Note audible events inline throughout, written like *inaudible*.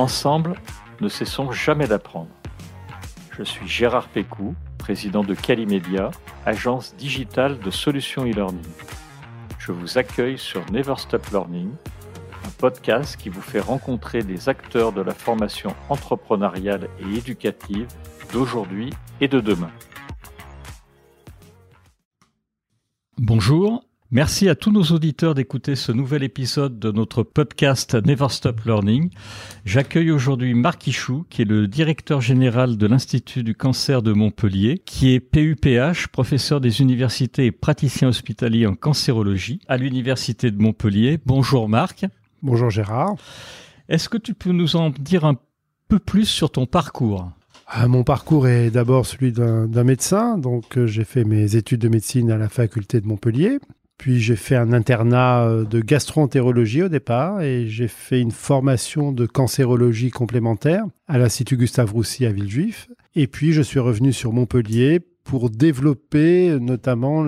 Ensemble, ne cessons jamais d'apprendre. Je suis Gérard Pécou, président de Calimedia, agence digitale de solutions e-learning. Je vous accueille sur Never Stop Learning, un podcast qui vous fait rencontrer des acteurs de la formation entrepreneuriale et éducative d'aujourd'hui et de demain. Bonjour, Merci à tous nos auditeurs d'écouter ce nouvel épisode de notre podcast Never Stop Learning. J'accueille aujourd'hui Marc Ichou, qui est le directeur général de l'Institut du cancer de Montpellier, qui est PUPH, professeur des universités et praticien hospitalier en cancérologie à l'Université de Montpellier. Bonjour Marc. Bonjour Gérard. Est-ce que tu peux nous en dire un peu plus sur ton parcours? Ah, mon parcours est d'abord celui d'un médecin, donc euh, j'ai fait mes études de médecine à la faculté de Montpellier. Puis j'ai fait un internat euh, de gastroentérologie au départ et j'ai fait une formation de cancérologie complémentaire à l'Institut Gustave Roussy à Villejuif. Et puis je suis revenu sur Montpellier pour développer notamment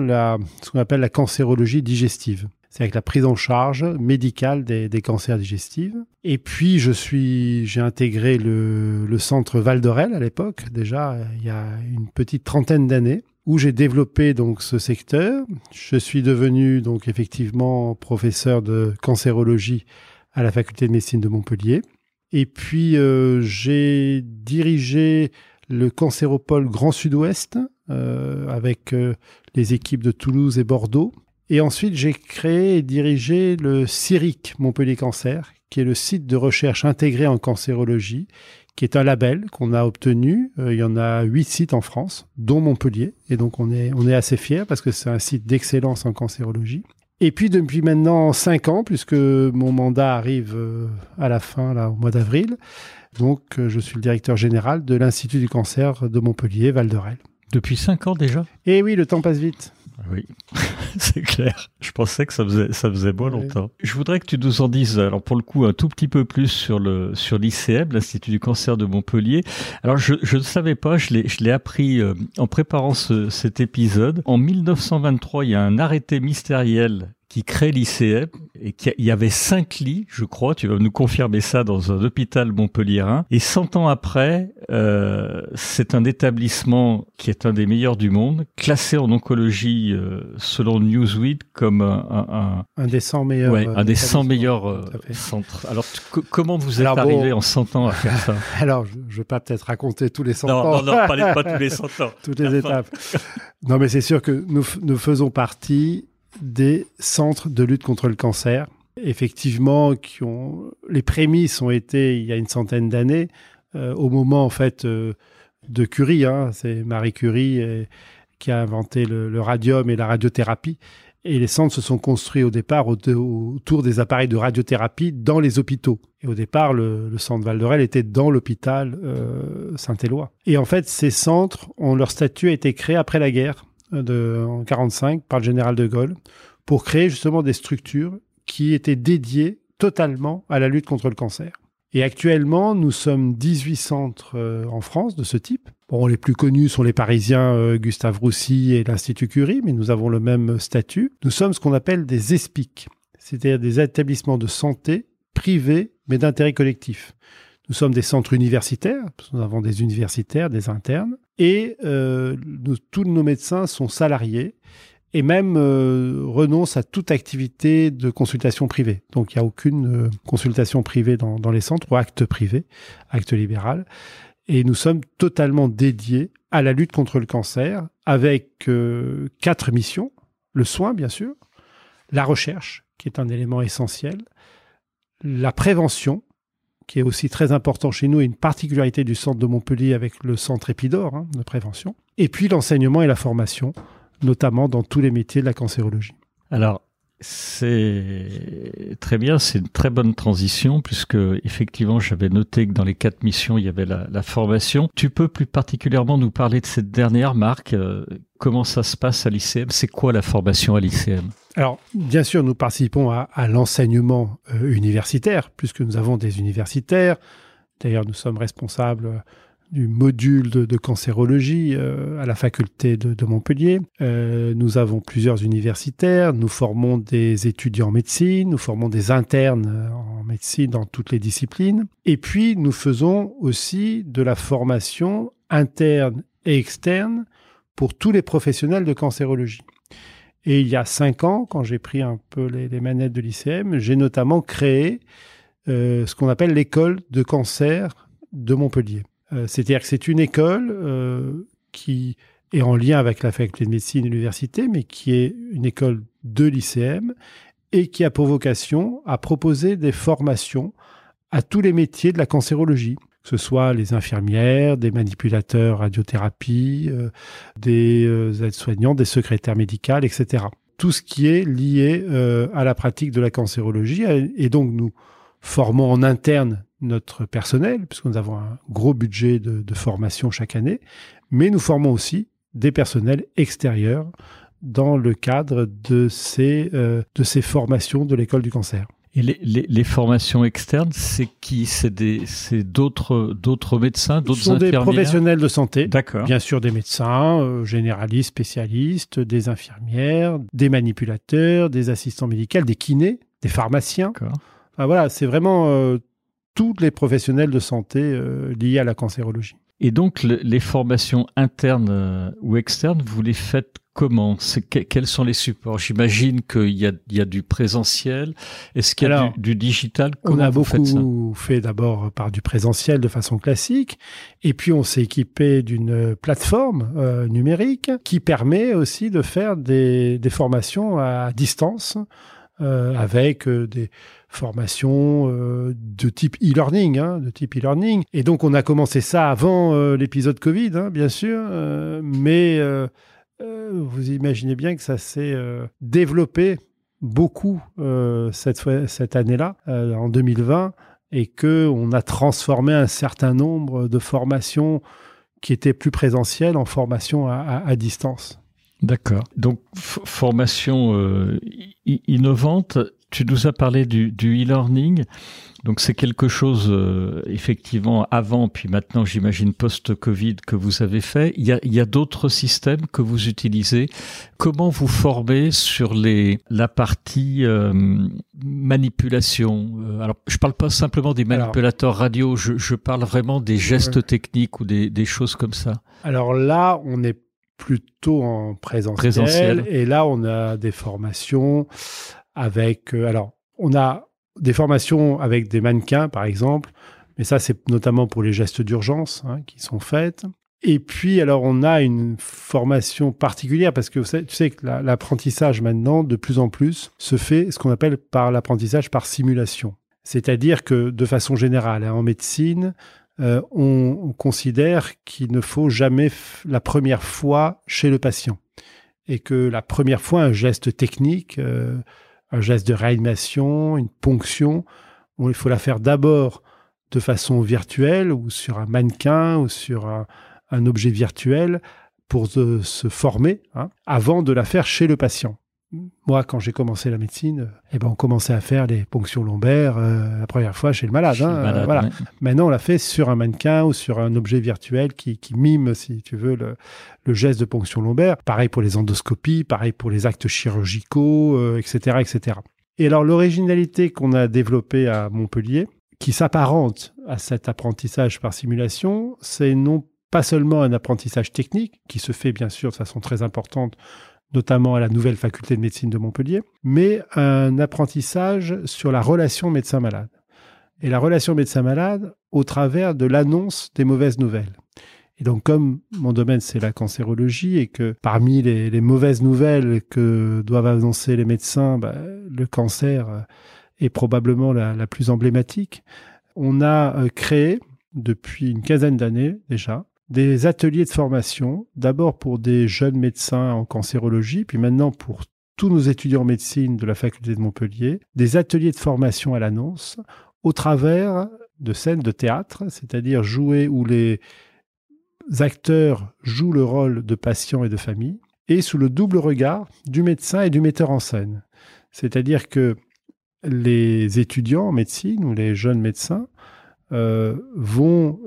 ce qu'on appelle la cancérologie digestive. C'est avec la prise en charge médicale des, cancers digestifs. Et puis je suis, j'ai intégré le, le centre Val d'Orel à l'époque, déjà il y a une petite trentaine d'années où j'ai développé donc ce secteur. Je suis devenu donc effectivement professeur de cancérologie à la faculté de médecine de Montpellier. Et puis euh, j'ai dirigé le cancéropole Grand Sud-Ouest euh, avec euh, les équipes de Toulouse et Bordeaux. Et ensuite j'ai créé et dirigé le CIRIC Montpellier Cancer, qui est le site de recherche intégré en cancérologie qui est un label qu'on a obtenu. Euh, il y en a huit sites en France, dont Montpellier. Et donc, on est, on est assez fiers parce que c'est un site d'excellence en cancérologie. Et puis, depuis maintenant cinq ans, puisque mon mandat arrive euh, à la fin, là, au mois d'avril, donc euh, je suis le directeur général de l'Institut du cancer de Montpellier, Val d'Orel. Depuis cinq ans déjà? Eh oui, le temps passe vite. Oui, *laughs* c'est clair. Je pensais que ça faisait, ça faisait moins longtemps. Je voudrais que tu nous en dises, alors pour le coup, un tout petit peu plus sur le sur l'ICM, l'Institut du cancer de Montpellier. Alors je, je ne savais pas, je l'ai, je l'ai appris euh, en préparant ce, cet épisode. En 1923, il y a un arrêté mystériel qui crée l'ICM et qu'il y avait cinq lits, je crois, tu vas nous confirmer ça dans un hôpital montpelliérain. Et 100 ans après, euh, c'est un établissement qui est un des meilleurs du monde, classé en oncologie euh, selon Newsweek comme un, un, un, des 100 meilleurs, ouais, un des 100 meilleurs euh, centres. Alors comment vous êtes arrivé en 100 ans à faire ça *laughs* Alors je, ne vais pas peut-être raconter tous les 100 non, ans. Non, non, pas, pas tous les *laughs* 100 ans. Toutes les étapes. non, mais c'est sûr que nous, nous faisons partie des centres de lutte contre le cancer. Effectivement, qui ont, les prémices ont été il y a une centaine d'années, euh, au moment en fait euh, de Curie. Hein. c'est Marie Curie euh, qui a inventé le, radium et la radiothérapie. Et les centres se sont construits au départ autour des appareils de radiothérapie dans les hôpitaux. Et au départ, le, centre Val était dans l'hôpital Saint-Éloi. Et en fait, ces centres, ont, leur statut a été créé après la guerre de, en 45 par le général de Gaulle pour créer justement des structures qui étaient dédiées totalement à la lutte contre le cancer. Et actuellement, nous sommes 18 centres euh, en France de ce type. Bon, les plus connus sont les Parisiens euh, Gustave Roussy et l'Institut Curie, mais nous avons le même statut. Nous sommes ce qu'on appelle des ESPIC, c'est-à-dire des établissements de santé privés, mais d'intérêt collectif. Nous sommes des centres universitaires, nous avons des universitaires, des internes, et euh, tous nos médecins sont salariés et même euh, renoncent à toute activité de consultation privée. Donc il n'y a aucune euh, consultation privée dans, dans, les centres ou acte privé, acte libéral. Et nous sommes totalement dédiés à la lutte contre le cancer avec quatre missions. Le soin, bien sûr, la recherche, qui est un élément essentiel, la prévention, qui est aussi très important chez nous et une particularité du centre de Montpellier avec le centre Épidore hein, de prévention. Et puis l'enseignement et la formation, notamment dans tous les métiers de la cancérologie. Alors, c'est très bien, c'est une très bonne transition puisque effectivement j'avais noté que dans les quatre missions il y avait la, formation. Tu peux plus particulièrement nous parler de cette dernière marque euh, Comment ça se passe à l'ICM C'est quoi la formation à l'ICM Alors bien sûr nous participons à, l'enseignement euh, universitaire puisque nous avons des universitaires. D'ailleurs nous sommes responsables du module de, cancérologie euh, à la faculté de, Montpellier. Euh, nous avons plusieurs universitaires, nous formons des étudiants en médecine, nous formons des internes en médecine dans toutes les disciplines. Et puis, nous faisons aussi de la formation interne et externe pour tous les professionnels de cancérologie. Et il y a cinq ans, quand j'ai pris un peu les, manettes de l'ICM, j'ai notamment créé euh, ce qu'on appelle l'école de cancer de Montpellier. Euh, c'est-à-dire que c'est une école euh, qui est en lien avec la faculté de médecine et l'université, mais qui est une école de l'ICM et qui a pour vocation à proposer des formations à tous les métiers de la cancérologie que ce soit les infirmières, des manipulateurs radiothérapie, euh, des aides-soignants, des secrétaires médicales, etc. Tout ce qui est lié à la pratique de la cancérologie. Et donc, nous formons en interne notre personnel, puisque nous avons un gros budget de, de formation chaque année, mais nous formons aussi des personnels extérieurs dans le cadre de ces, de ces formations de l'école du cancer. Et les, les, les, formations externes, c'est qui? C'est d'autres d'autres médecins, d'autres Ce sont des professionnels de santé. D'accord. Bien sûr, des médecins, euh, généralistes, spécialistes, des infirmières, des manipulateurs, des assistants médicaux, des kinés, des pharmaciens. Enfin, voilà, c'est vraiment euh, tous les professionnels de santé euh, liés à la cancérologie. Et donc, les formations internes ou externes, vous les faites comment? Quels sont les supports? J'imagine qu'il y a, du présentiel. Est-ce qu'il y a du, digital? On a beaucoup fait d'abord par du présentiel de façon classique, et puis on s'est équipé d'une plateforme euh, numérique qui permet aussi de faire des, formations à distance euh, avec euh, des formations de type e-learning, hein, de type e-learning. Et donc on a commencé ça avant l'épisode Covid, hein, bien sûr, mais euh, vous imaginez bien que ça s'est euh, développé beaucoup euh, cette, année-là, en 2020, et qu'on a transformé un certain nombre de formations qui étaient plus présentielles en formation à, distance. D'accord. Donc, formation innovante. Tu nous as parlé du e-learning. Donc c'est quelque chose euh, effectivement avant, puis maintenant j'imagine post-Covid que vous avez fait. Il y a, a d'autres systèmes que vous utilisez. Comment vous formez sur les la partie euh, manipulation? Euh, Alors je parle pas simplement des manipulateurs radio, je, je, parle vraiment des gestes techniques ou des, des choses comme ça. Alors là, on est plutôt en présentiel, présentiel. et là on a des formations avec alors on a des formations avec des mannequins, par exemple, mais ça, c'est notamment pour les gestes d'urgence hein, qui sont faites. Et puis, alors, on a une formation particulière parce que tu sais que l'apprentissage maintenant, de plus en plus, se fait ce qu'on appelle par l'apprentissage par simulation. C'est-à-dire que, de façon générale, hein, en médecine, euh, on, considère qu'il ne faut jamais la première fois chez le patient. Et que la première fois, un geste technique, euh, un geste de réanimation, une ponction. il faut la faire d'abord de façon virtuelle ou sur un mannequin ou sur un, objet virtuel pour se former hein, avant de la faire chez le patient moi, quand j'ai commencé la médecine, eh ben, on commençait à faire les ponctions lombaires euh, la première fois chez le malade. Hein, voilà. Maintenant, on l'a fait sur un mannequin ou sur un objet virtuel qui, mime, si tu veux, le, geste de ponction lombaire. Pareil pour les endoscopies, pareil pour les actes chirurgicaux, etc., euh, etc. Et alors, l'originalité qu'on a développée à Montpellier, qui s'apparente à cet apprentissage par simulation, c'est non pas seulement un apprentissage technique, qui se fait bien sûr de façon très importante notamment à la nouvelle faculté de médecine de Montpellier, mais un apprentissage sur la relation médecin-malade. Et la relation médecin-malade au travers de l'annonce des mauvaises nouvelles. Et donc, comme mon domaine, c'est la cancérologie, et que parmi les, mauvaises nouvelles que doivent annoncer les médecins, bah, le cancer est probablement la, plus emblématique, on a euh, créé, depuis une quinzaine d'années déjà, des ateliers de formation, d'abord pour des jeunes médecins en cancérologie, puis maintenant pour tous nos étudiants en médecine de la faculté de Montpellier, des ateliers de formation à l'annonce au travers de scènes de théâtre, c'est-à-dire jouer où les acteurs jouent le rôle de patients et de famille, et sous le double regard du médecin et du metteur en scène. C'est-à-dire que les étudiants en médecine ou les jeunes médecins vont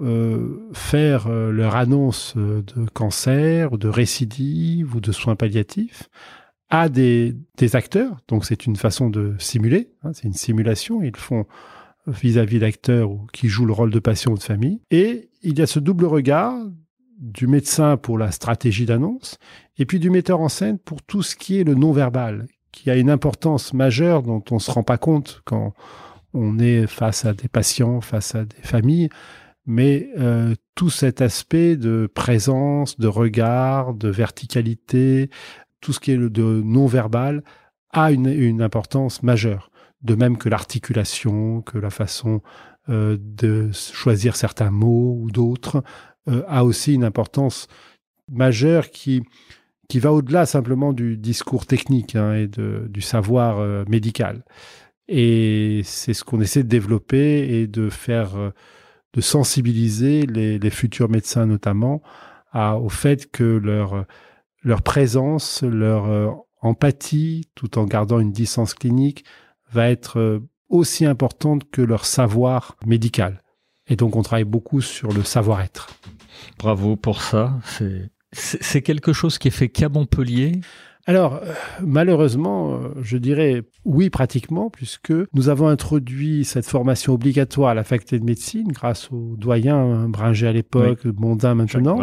faire leur annonce de cancer, de récidive ou de soins palliatifs à des, acteurs. Donc c'est une façon de simuler, hein, c'est une simulation. Ils font vis-à-vis d'acteurs qui jouent le rôle de patient ou de famille. Et il y a ce double regard du médecin pour la stratégie d'annonce et puis du metteur en scène pour tout ce qui est le non-verbal, qui a une importance majeure dont on ne se rend pas compte quand on est face à des patients, face à des familles. Mais euh, tout cet aspect de présence, de regard, de verticalité, tout ce qui est de non-verbal a une, importance majeure. De même que l'articulation, que la façon euh, de choisir certains mots ou d'autres, euh, a aussi une importance majeure qui, qui va au-delà simplement du discours technique hein, et du savoir médical. Et c'est ce qu'on essaie de développer et de faire, de sensibiliser les, futurs médecins notamment au fait que leur leur présence, leur euh, empathie, tout en gardant une distance clinique, va être euh, aussi importante que leur savoir médical. Et donc on travaille beaucoup sur le savoir-être. Bravo pour ça. C'est quelque chose qui est fait qu'à Montpellier? Alors, euh, malheureusement, euh, je dirais oui pratiquement, puisque nous avons introduit cette formation obligatoire à la faculté de médecine grâce aux doyens Bringer à l'époque, oui. Mondin maintenant,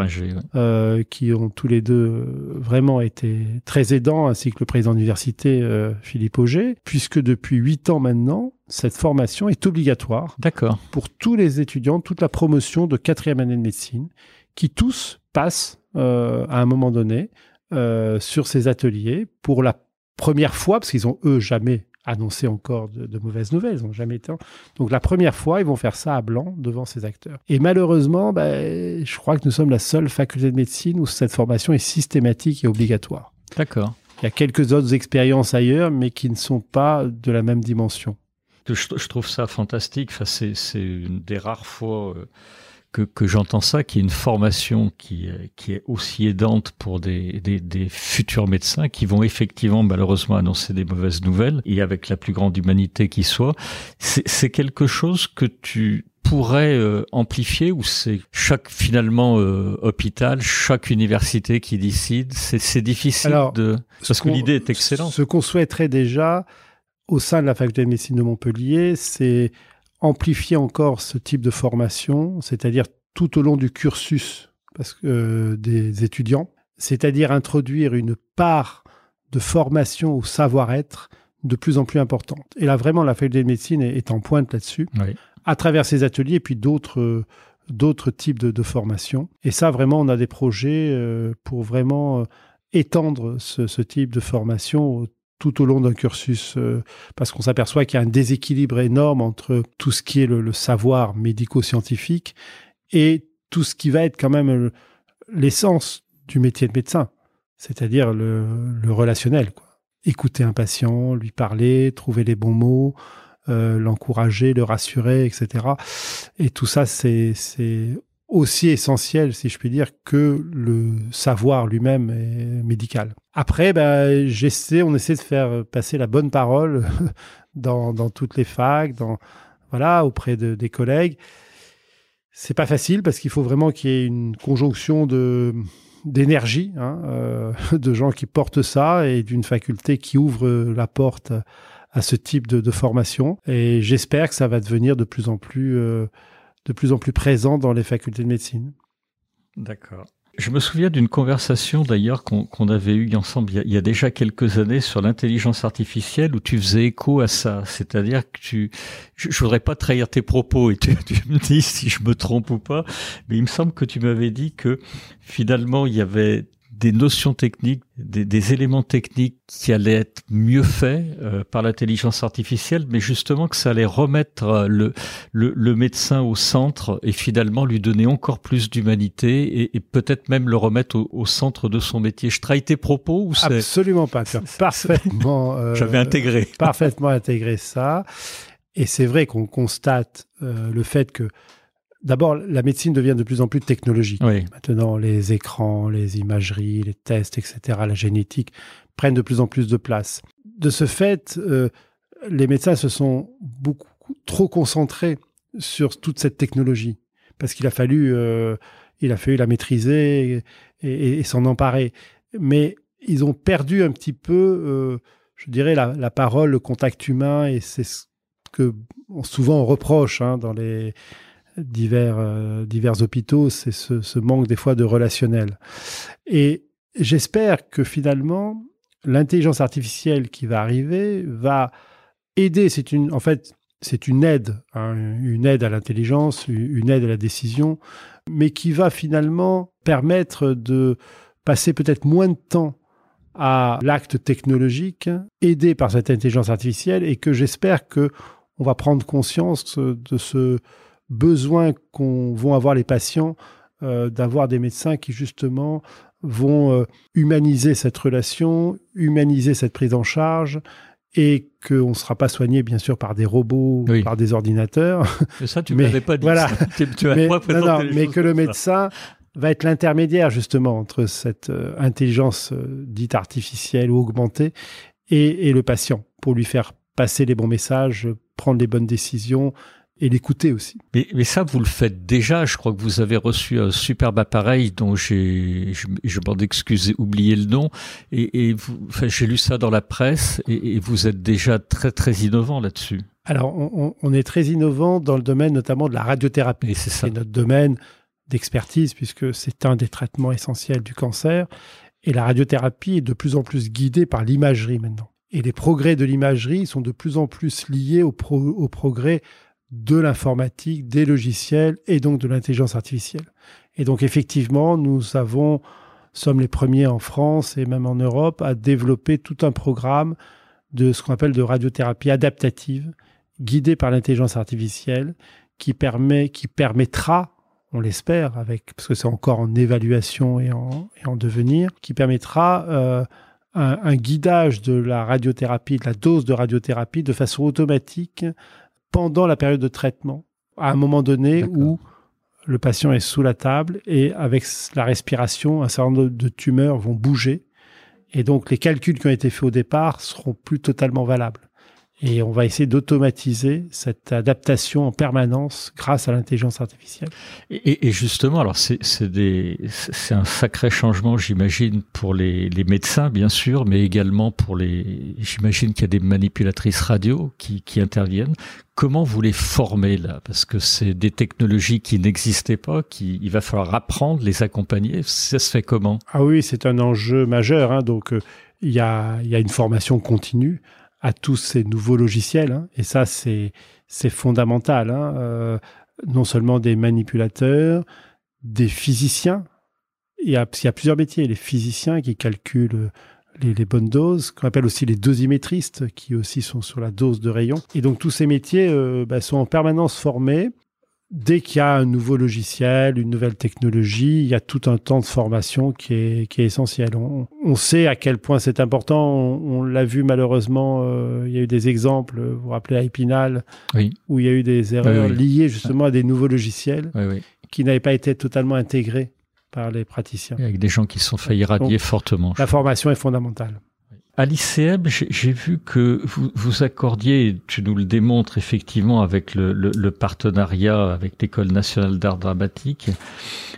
euh, qui ont tous les deux vraiment été très aidants, ainsi que le président d'université Philippe Auger, puisque depuis huit ans maintenant, cette formation est obligatoire pour tous les étudiants, toute la promotion de quatrième année de médecine, qui tous passent à un moment donné euh, sur ces ateliers pour la première fois, parce qu'ils ont eux jamais annoncé encore de, mauvaises nouvelles, ils n'ont jamais été. Donc la première fois, ils vont faire ça à blanc devant ces acteurs. Et malheureusement, ben, je crois que nous sommes la seule faculté de médecine où cette formation est systématique et obligatoire. D'accord. Il y a quelques autres expériences ailleurs, mais qui ne sont pas de la même dimension. Je, trouve ça fantastique. Enfin, c'est une des rares fois. Euh, que, j'entends ça, qu'il y ait une formation qui, qui est aussi aidante pour des, des, futurs médecins qui vont effectivement malheureusement annoncer des mauvaises nouvelles et avec la plus grande humanité qui soit. C'est quelque chose que tu pourrais euh, amplifier ou c'est chaque finalement euh, hôpital, chaque université qui décide? C'est difficile de... Parce que l'idée est excellente. Ce qu'on souhaiterait déjà au sein de la faculté de médecine de Montpellier, c'est amplifier encore ce type de formation, c'est-à-dire tout au long du cursus parce que, euh, des étudiants, c'est-à-dire introduire une part de formation au savoir-être de plus en plus importante. Et là, vraiment, la faculté de médecine est, en pointe là-dessus, à travers ces ateliers et puis d'autres d'autres types de, de formations. Et ça, vraiment, on a des projets euh, pour vraiment euh, étendre ce, ce, type de formation tout au long d'un cursus, euh, parce qu'on s'aperçoit qu'il y a un déséquilibre énorme entre tout ce qui est le, savoir médico-scientifique et tout ce qui va être quand même l'essence du métier de médecin, c'est-à-dire le, relationnel. Écouter un patient, lui parler, trouver les bons mots, euh, l'encourager, le rassurer, etc. Et tout ça, c'est aussi essentiel, si je puis dire, que le savoir lui-même médical. Après, ben, j'essaie, on essaie de faire passer la bonne parole *laughs* dans, toutes les facs, dans, voilà, auprès de, des collègues. C'est pas facile parce qu'il faut vraiment qu'il y ait une conjonction de d'énergie, hein, euh, *laughs* de gens qui portent ça et d'une faculté qui ouvre la porte à ce type de, de formation. Et j'espère que ça va devenir de plus en plus euh, de plus en plus présent dans les facultés de médecine. D'accord. Je me souviens d'une conversation d'ailleurs qu'on avait eue ensemble il y, a, déjà quelques années sur l'intelligence artificielle où tu faisais écho à ça. C'est-à-dire que tu, je, je, voudrais pas trahir tes propos et tu, *laughs* tu, me dis si je me trompe ou pas, mais il me semble que tu m'avais dit que finalement il y avait des notions techniques, des, éléments techniques qui allaient être mieux faits euh, par l'intelligence artificielle, mais justement que ça allait remettre euh, le, le, médecin au centre et finalement lui donner encore plus d'humanité et, peut-être même le remettre au, centre de son métier. Je trahis tes propos ou c'est... Absolument pas. parfaitement. *laughs* Euh, J'avais intégré. parfaitement intégré ça. Et c'est vrai qu'on constate le fait que D'abord, la médecine devient de plus en plus technologique. Maintenant, les écrans, les imageries, les tests, etc., la génétique prennent de plus en plus de place. De ce fait, euh, les médecins se sont beaucoup trop concentrés sur toute cette technologie parce qu'il a fallu, euh, il a fallu la maîtriser et, s'en emparer. Mais ils ont perdu un petit peu, euh, je dirais, la, parole, le contact humain, et c'est ce que souvent on reproche hein, dans les divers, euh, divers hôpitaux, c'est ce, manque des fois de relationnel. Et j'espère que finalement, l'intelligence artificielle qui va arriver va aider. C'est une, en fait, c'est une aide, hein, une aide à l'intelligence, une aide à la décision, mais qui va finalement permettre de passer peut-être moins de temps à l'acte technologique, aidé par cette intelligence artificielle, et que j'espère que on va prendre conscience de ce besoin qu'ont vont avoir les patients euh, d'avoir des médecins qui justement vont euh, humaniser cette relation, humaniser cette prise en charge, et qu'on ne sera pas soigné, bien sûr, par des robots, par des ordinateurs. Mais ça, tu *laughs* ne m'avais pas dit. Voilà. mais, mais que le médecin va être l'intermédiaire, justement, entre cette euh, intelligence euh, dite artificielle ou augmentée et, et le patient, pour lui faire passer les bons messages, prendre les bonnes décisions, et l'écouter aussi. Mais, mais, ça, vous le faites déjà. Je crois que vous avez reçu un superbe appareil dont j'ai, je, je m'en excuse, oublié le nom. Et, et vous, enfin, j'ai lu ça dans la presse et, et, vous êtes déjà très, très innovant là-dessus. Alors, on, on, est très innovant dans le domaine notamment de la radiothérapie. c'est ça. C'est notre domaine d'expertise puisque c'est un des traitements essentiels du cancer. Et la radiothérapie est de plus en plus guidée par l'imagerie maintenant. Et les progrès de l'imagerie sont de plus en plus liés au, pro, au progrès de l'informatique, des logiciels et donc de l'intelligence artificielle. Et donc effectivement, nous avons, sommes les premiers en France et même en Europe à développer tout un programme de ce qu'on appelle de radiothérapie adaptative, guidée par l'intelligence artificielle, qui permet, qui permettra, on l'espère, avec parce que c'est encore en évaluation et en, devenir, qui permettra euh, un, guidage de la radiothérapie, de la dose de radiothérapie de façon automatique pendant la période de traitement, à un moment donné où le patient est sous la table et avec la respiration, un certain nombre de tumeurs vont bouger. Et donc les calculs qui ont été faits au départ seront plus totalement valables. Et on va essayer d'automatiser cette adaptation en permanence grâce à l'intelligence artificielle. Et, justement, alors c'est un sacré changement, j'imagine, pour les, les, médecins, bien sûr, mais également pour les. J'imagine qu'il y a des manipulatrices radio qui, qui interviennent. Comment vous les formez là? Parce que c'est des technologies qui n'existaient pas, qui il va falloir apprendre, les accompagner. Ça se fait comment? Ah oui, c'est un enjeu majeur. Hein, donc euh, il y, a, y a une formation continue à tous ces nouveaux logiciels. Hein. et ça, c'est fondamental. Hein. Euh, non seulement des manipulateurs, des physiciens. Il y, a, il y a plusieurs métiers. Les physiciens qui calculent les, bonnes doses, qu'on appelle aussi les dosimétristes, qui aussi sont sur la dose de rayon. Et donc tous ces métiers euh, bah, sont en permanence formés dès qu'il y a un nouveau logiciel, une nouvelle technologie, il y a tout un temps de formation qui est, qui est essentiel. On, sait à quel point c'est important. On, l'a vu malheureusement, euh, il y a eu des exemples, vous vous rappelez à Épinal, où il y a eu des erreurs liées justement à des nouveaux logiciels qui n'avaient pas été totalement intégrés par les praticiens. avec des gens qui se sont fait irradier fortement. La formation est fondamentale. À l'ICM, j'ai vu que vous, vous accordiez, tu nous le démontres effectivement avec le, le, le partenariat avec l'École nationale d'art dramatique,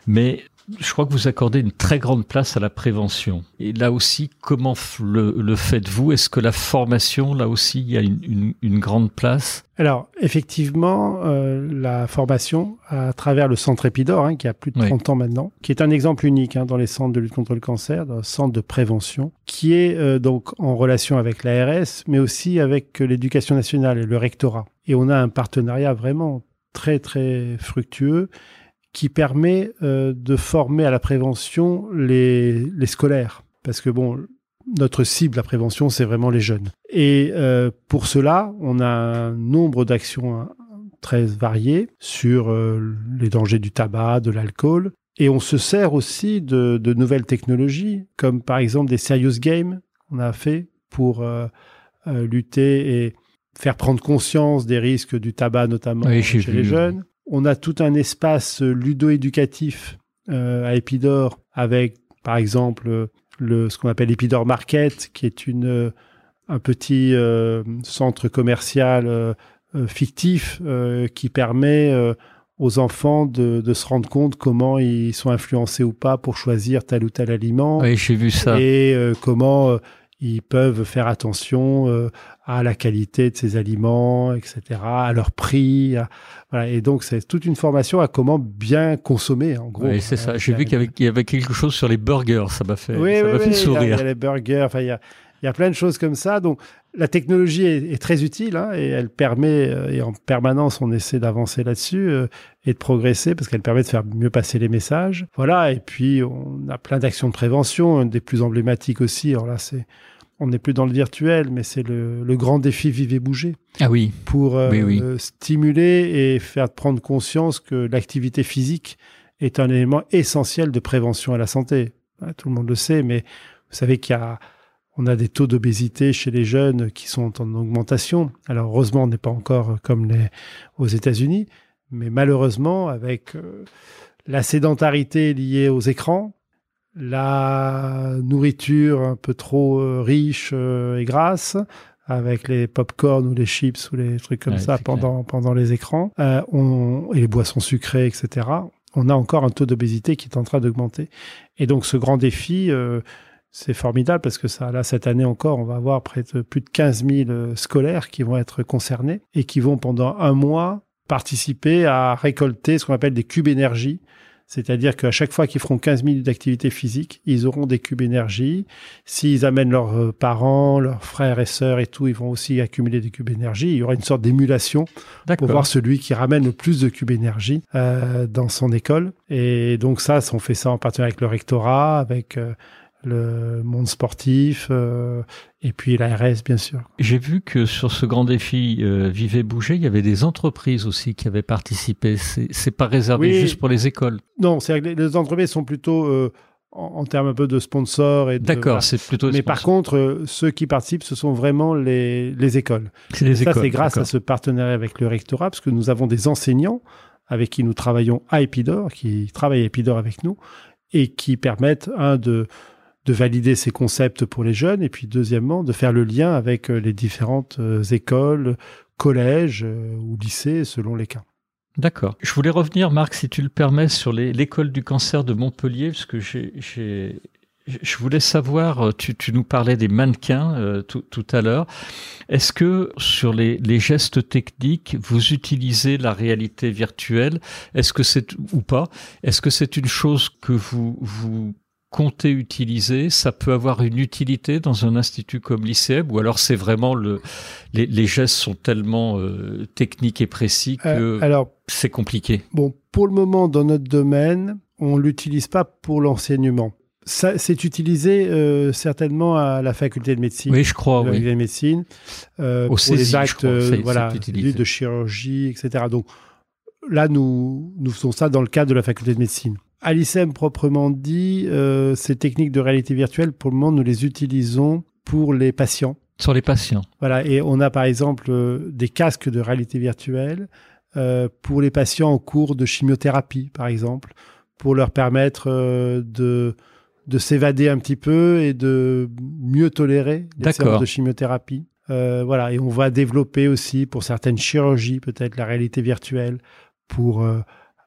mais je crois que vous accordez une très grande place à la prévention. Et là aussi, comment le, le faites-vous? Est-ce que la formation, là aussi, il y a une, une, une grande place? Alors, effectivement, euh, la formation à travers le centre Épidore, hein, qui a plus de 30 ans maintenant, qui est un exemple unique hein, dans les centres de lutte contre le cancer, dans le centre de prévention, qui est euh, donc en relation avec l'ARS, mais aussi avec l'éducation nationale et le rectorat. Et on a un partenariat vraiment très, très fructueux qui permet euh, de former à la prévention les, les, scolaires. Parce que bon, notre cible, la prévention, c'est vraiment les jeunes. Et euh, pour cela, on a un nombre d'actions hein, très variées sur euh, les dangers du tabac, de l'alcool. Et on se sert aussi de, de, nouvelles technologies, comme par exemple des serious games qu'on a fait pour lutter et faire prendre conscience des risques du tabac, notamment chez les jeunes. On a tout un espace ludo-éducatif euh, à Épidore avec, par exemple, le, ce qu'on appelle Épidore Market, qui est une, un petit euh, centre commercial euh, fictif qui permet aux enfants de, de, se rendre compte comment ils sont influencés ou pas pour choisir tel ou tel aliment. Oui, j'ai vu ça. Et euh, comment euh, ils peuvent faire attention euh, à la qualité de ces aliments, etc., à leur prix. voilà. Et donc, c'est toute une formation à comment bien consommer, en gros. Oui, c'est ça. J'ai vu qu'il y, y, avait quelque chose sur les burgers. Ça m'a fait, oui, ça oui, fait sourire. Il y, a, les burgers. Enfin, il y a, il y a plein de choses comme ça. Donc, la technologie est, très utile hein, et elle permet, euh, et en permanence, on essaie d'avancer là-dessus euh, et de progresser parce qu'elle permet de faire mieux passer les messages. Voilà. Et puis, on a plein d'actions de prévention, une des plus emblématiques aussi. Alors là, c'est, on n'est plus dans le virtuel, mais c'est le, grand défi Vivre et Bouger. Ah oui. Pour euh, stimuler et faire prendre conscience que l'activité physique est un élément essentiel de prévention à la santé. Tout le monde le sait, mais vous savez qu'il y a on a des taux d'obésité chez les jeunes qui sont en augmentation. Alors heureusement, on n'est pas encore comme les, aux États-Unis, mais malheureusement, avec euh, la sédentarité liée aux écrans, la nourriture un peu trop euh, riche euh, et grasse, avec les pop-corn ou les chips ou les trucs comme ça pendant, pendant les écrans, on, et les boissons sucrées, etc., on a encore un taux d'obésité qui est en train d'augmenter. Et donc ce grand défi, c'est formidable parce que ça, là, cette année encore, on va avoir près de plus de 15 000 euh, scolaires qui vont être concernés et qui vont pendant un mois participer à récolter ce qu'on appelle des cubes énergie. C'est-à-dire qu'à chaque fois qu'ils feront 15 minutes d'activité physique, ils auront des cubes énergie. S'ils amènent leurs euh, parents, leurs frères et sœurs et tout, ils vont aussi accumuler des cubes énergie. Il y aura une sorte d'émulation pour voir celui qui ramène le plus de cubes énergie euh, dans son école. Et donc ça, on fait ça en partenariat avec le rectorat, avec le monde sportif euh, et puis l'ARS bien sûr. J'ai vu que sur ce grand défi euh, Vivez Bouger, il y avait des entreprises aussi qui avaient participé. C'est pas réservé juste pour les écoles. Non, c'est les entreprises sont plutôt euh, en, termes un peu de sponsors et D'accord, c'est plutôt. Mais par contre, euh, ceux qui participent, ce sont vraiment les, les écoles. C'est les ça, c'est grâce à ce partenariat avec le rectorat, parce que nous avons des enseignants avec qui nous travaillons à Epidor, qui travaillent à Epidor avec nous, et qui permettent, un, de de valider ces concepts pour les jeunes et puis deuxièmement de faire le lien avec euh, les différentes euh, écoles, collèges euh, ou lycées selon les cas. D'accord. Je voulais revenir, Marc, si tu le permets, sur l'école du cancer de Montpellier, parce que j'ai, je voulais savoir, tu, tu, nous parlais des mannequins tout, tout, à l'heure. Est-ce que sur les, les, gestes techniques, vous utilisez la réalité virtuelle? Est-ce que c'est ou pas? Est-ce que c'est une chose que vous vous compter utiliser, ça peut avoir une utilité dans un institut comme l'ICEB ou alors c'est vraiment le, les, gestes sont tellement euh, techniques et précis euh, que alors, c'est compliqué. Bon, pour le moment, dans notre domaine, on l'utilise pas pour l'enseignement. Ça, c'est utilisé euh, certainement à la faculté de médecine. Oui, je crois. Oui. de médecine euh, Au pour les actes, voilà, de chirurgie, etc. Donc là, nous nous faisons ça dans le cadre de la faculté de médecine. À l'ICEM proprement dit, euh, ces techniques de réalité virtuelle, pour le moment, nous les utilisons pour les patients. Sur les patients. Voilà, et on a par exemple euh, des casques de réalité virtuelle euh, pour les patients en cours de chimiothérapie, par exemple, pour leur permettre de, de s'évader un petit peu et de mieux tolérer les séances de chimiothérapie. voilà, et on va développer aussi pour certaines chirurgies peut-être la réalité virtuelle pour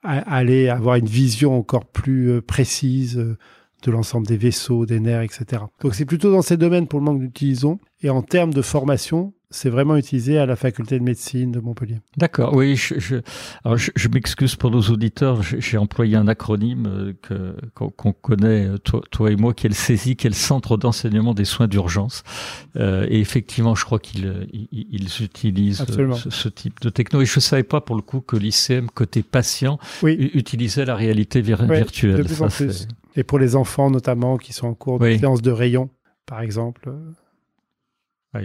aller avoir une vision encore plus euh, précise euh, de l'ensemble des vaisseaux, des nerfs, etc. Donc c'est plutôt dans ces domaines pour le moment que nous utilisons. Et en termes de formation, c'est vraiment utilisé à la faculté de médecine de Montpellier. D'accord, oui, je, je, alors je, je m'excuse pour nos auditeurs, j'ai employé un acronyme euh, que qu'on connaît, euh, toi, toi, et moi, qui est le CESI, qui est le Centre d'enseignement des soins d'urgence. Euh, et effectivement, je crois qu'ils ils, utilisent euh, ce, ce, type de techno. Et je ne savais pas pour le coup que l'ICM, côté patient, utilisait la réalité virtuelle. De plus en plus. Et pour les enfants notamment qui sont en cours de séance de rayon, par exemple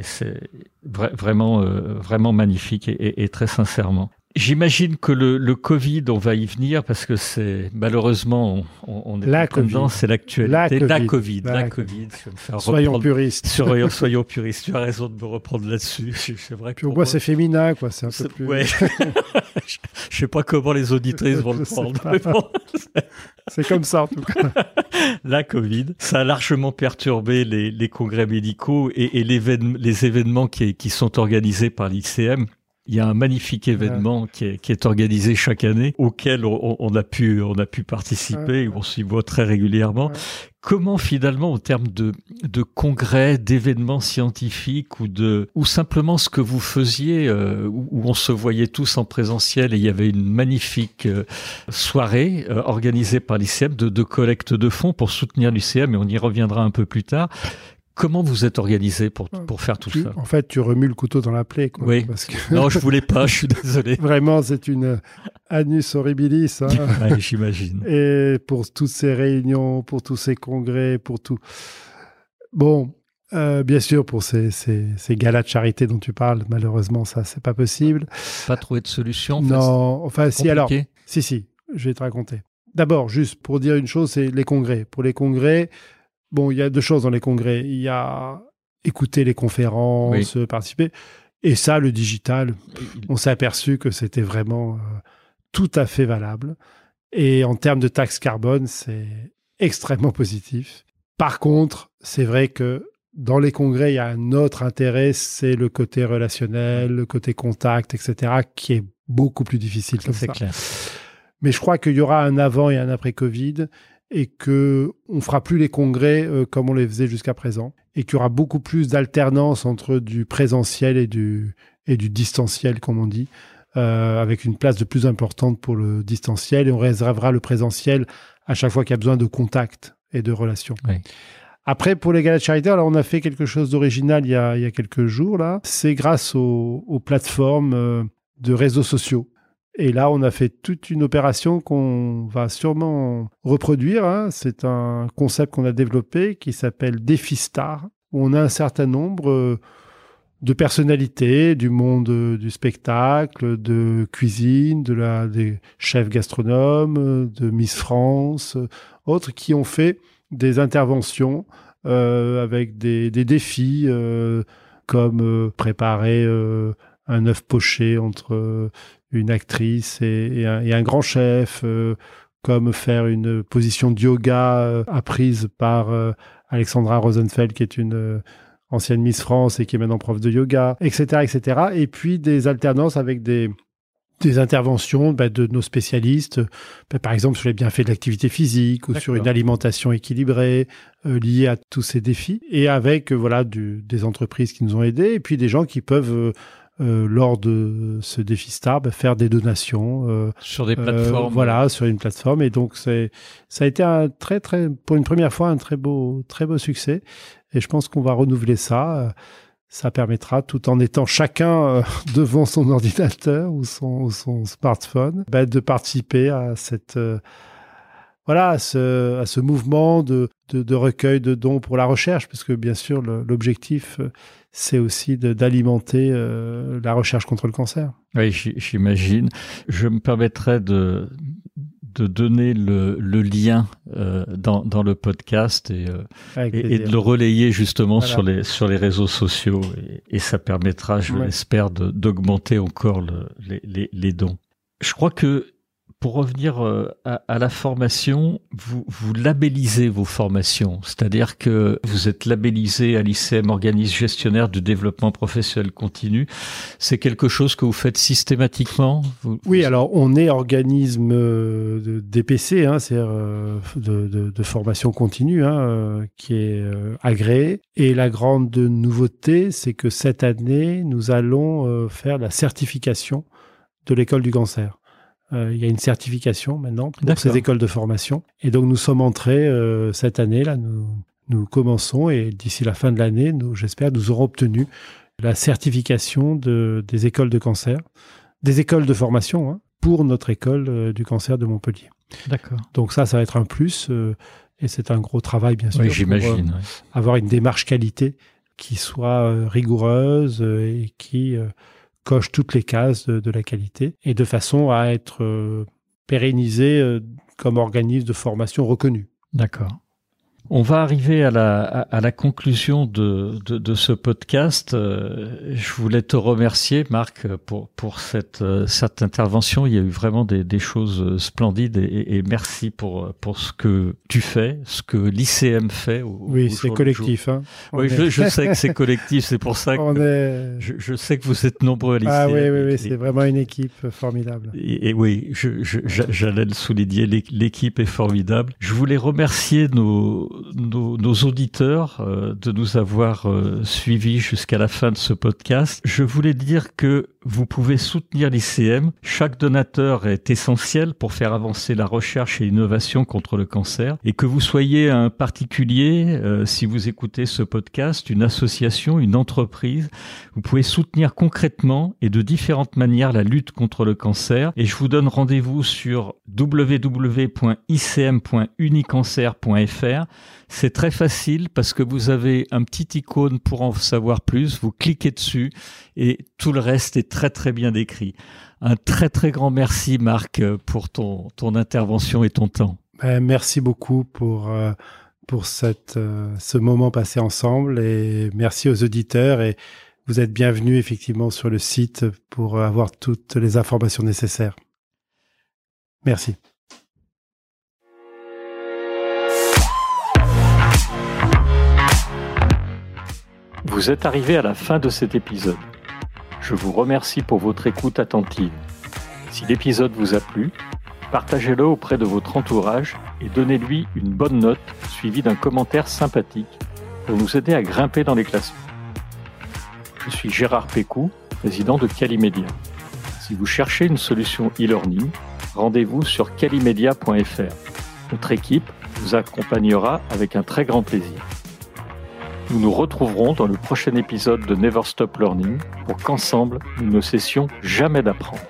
c'est vraiment, euh, vraiment magnifique et, très sincèrement. J'imagine que le, le, Covid, on va y venir parce que c'est malheureusement, on, on est la dedans, c'est l'actualité. La, la Covid, la, COVID. soyons puristes. Soyons, *laughs* soyons puristes. Tu as raison de me reprendre là-dessus. *laughs* C'est vrai que Puis moi, c'est féminin, quoi. C'est un peu plus. Ouais. *laughs* Je sais pas comment les auditrices vont le prendre. C'est comme ça, en tout cas. *laughs* la Covid, ça a largement perturbé les, congrès médicaux et, les événements qui sont organisés par l'ICM Il y a un magnifique événement qui, est, qui, est, organisé chaque année, auquel on, on, a pu on a pu participer, on s'y voit très régulièrement. Comment finalement, au terme de, de congrès, d'événements scientifiques ou de ou simplement ce que vous faisiez, euh, où, on se voyait tous en présentiel et il y avait une magnifique euh, soirée euh, organisée par l'ICM de, de collecte de fonds pour soutenir l'ICM, mais on y reviendra un peu plus tard. Comment vous êtes organisé pour, pour faire tout ça? En fait, tu remues le couteau dans la plaie. Quoi, oui. Parce que... non, je *laughs* voulais pas, je suis désolé. Vraiment, c'est une anus horribilis. Hein. *laughs* J'imagine. Et pour toutes ces réunions, pour tous ces congrès, pour tout. Bon, euh, bien sûr, pour ces, ces, ces, galas de charité dont tu parles, malheureusement, ça, c'est pas possible. Pas trouvé de solution Non, enfin, si, alors. Si, si, je vais te raconter. D'abord, juste pour dire une chose, c'est les congrès. Pour les congrès, Bon, il y a deux choses dans les congrès. Il y a écouter les conférences, participer. Et ça, le digital, on s'est aperçu que c'était vraiment euh, tout à fait valable. Et en termes de taxe carbone, c'est extrêmement positif. Par contre, c'est vrai que dans les congrès, il y a un autre intérêt, c'est le côté relationnel, le côté contact, etc., qui est beaucoup plus difficile comme ça. Clair. Mais je crois qu'il y aura un avant et un après Covid et que on fera plus les congrès euh, comme on les faisait jusqu'à présent et qu'il y aura beaucoup plus d'alternance entre du présentiel et du et du distanciel comme on dit euh, avec une place de plus importante pour le distanciel et on réservera le présentiel à chaque fois qu'il y a besoin de contact et de relations. Après, pour les galas de charité, alors on a fait quelque chose d'original il, y a, il y a quelques jours là. C'est grâce aux, aux plateformes euh, de réseaux sociaux. Et là, on a fait toute une opération qu'on va sûrement reproduire. Hein. C'est un concept qu'on a développé qui s'appelle Défi Star, on a un certain nombre euh, de personnalités du monde euh, du spectacle, de cuisine, de la, des chefs gastronomes, de Miss France, euh, autres qui ont fait des interventions avec des, des défis comme préparer un œuf poché entre une actrice et, un, grand chef, euh, comme faire une position de yoga euh, apprise par euh, Alexandra Rosenfeld, qui est une ancienne Miss France et qui est maintenant prof de yoga, etc., etc. Et puis des alternances avec des, des interventions bah, de nos spécialistes, bah, par exemple sur les bienfaits de l'activité physique ou sur une alimentation équilibrée liée à tous ces défis, et avec voilà des entreprises qui nous ont aidés, et puis des gens qui peuvent euh, lors de ce défi Star, bah, faire des donations euh, sur des plateformes. Euh, voilà, sur une plateforme. Et donc c'est ça a été un très très pour une première fois un très beau très beau succès. Et je pense qu'on va renouveler ça. Ça permettra, tout en étant chacun *laughs* devant son ordinateur ou son, son smartphone, bah, de participer à cette voilà, à ce, à ce mouvement de, de, de, recueil de dons pour la recherche, parce que bien sûr, l'objectif, c'est aussi d'alimenter euh, la recherche contre le cancer. Oui, j'imagine. Je me permettrai de, de donner le, le lien euh, dans, dans le podcast et, euh, et, de le relayer justement sur, les, sur les réseaux sociaux. Et, et ça permettra, je l'espère, d'augmenter encore le, les, les, les dons. Je crois que pour revenir euh, à, la formation, vous, vous labellisez vos formations, c'est-à-dire que vous êtes labellisé à l'ICM organisme gestionnaire de développement professionnel continu. C'est quelque chose que vous faites systématiquement? Oui, alors on est organisme euh, de DPC, hein, c'est-à-dire euh, de, formation continue, hein, qui est agréé. Et la grande nouveauté, c'est que cette année, nous allons faire la certification de l'école du cancer. Euh, il y a une certification maintenant pour ces écoles de formation. Et donc nous sommes entrés euh, cette année, là, nous, nous commençons et d'ici la fin de l'année, nous, j'espère, nous aurons obtenu la certification de, des écoles de cancer, des écoles de formation hein, pour notre école euh, du cancer de Montpellier. D'accord. Donc ça, ça va être un plus et c'est un gros travail, bien sûr. Oui, j'imagine. Avoir une démarche qualité qui soit rigoureuse et qui coche toutes les cases de, la qualité et de façon à être euh, pérennisé euh, comme organisme de formation reconnu. D'accord. On va arriver à la, à, la conclusion de, de, de, ce podcast. Euh, je voulais te remercier, Marc, pour, pour cette, euh, cette intervention. Il y a eu vraiment des, des choses splendides et, et, merci pour, pour ce que tu fais, ce que l'ICM fait. oui, c'est collectif. Hein. Oui, je, je, sais que c'est collectif. C'est pour ça *laughs* que est... je, je, sais que vous êtes nombreux à l'ICM. Ah oui, oui, oui c'est vraiment une équipe formidable. Et, et oui, j'allais le souligner, l'équipe est formidable. Je voulais remercier nos nos, auditeurs euh, de nous avoir euh, suivis jusqu'à la fin de ce podcast. Je voulais dire que vous pouvez soutenir l'ICM. Chaque donateur est essentiel pour faire avancer la recherche et l'innovation contre le cancer. Et que vous soyez un particulier, euh, si vous écoutez ce podcast, une association, une entreprise, vous pouvez soutenir concrètement et de différentes manières la lutte contre le cancer. Et je vous donne rendez-vous sur www.icm.unicancer.fr. C'est très facile parce que vous avez un petit icône pour en savoir plus. Vous cliquez dessus et tout le reste est très très bien décrit. Un très très grand merci Marc pour ton, ton intervention et ton temps. Ben, merci beaucoup pour, euh, pour cette, euh, ce moment passé ensemble et merci aux auditeurs et vous êtes bienvenus effectivement sur le site pour avoir toutes les informations nécessaires. Merci. Vous êtes arrivé à la fin de cet épisode. Je vous remercie pour votre écoute attentive. Si l'épisode vous a plu, partagez-le auprès de votre entourage et donnez-lui une bonne note suivie d'un commentaire sympathique pour nous aider à grimper dans les classements. Je suis Gérard Pécou, président de Calimedia. Si vous cherchez une solution e-learning, rendez-vous sur calimedia.fr. Notre équipe vous accompagnera avec un très grand plaisir. Nous nous retrouverons dans le prochain épisode de Never Stop Learning pour qu'ensemble, nous ne cessions jamais d'apprendre.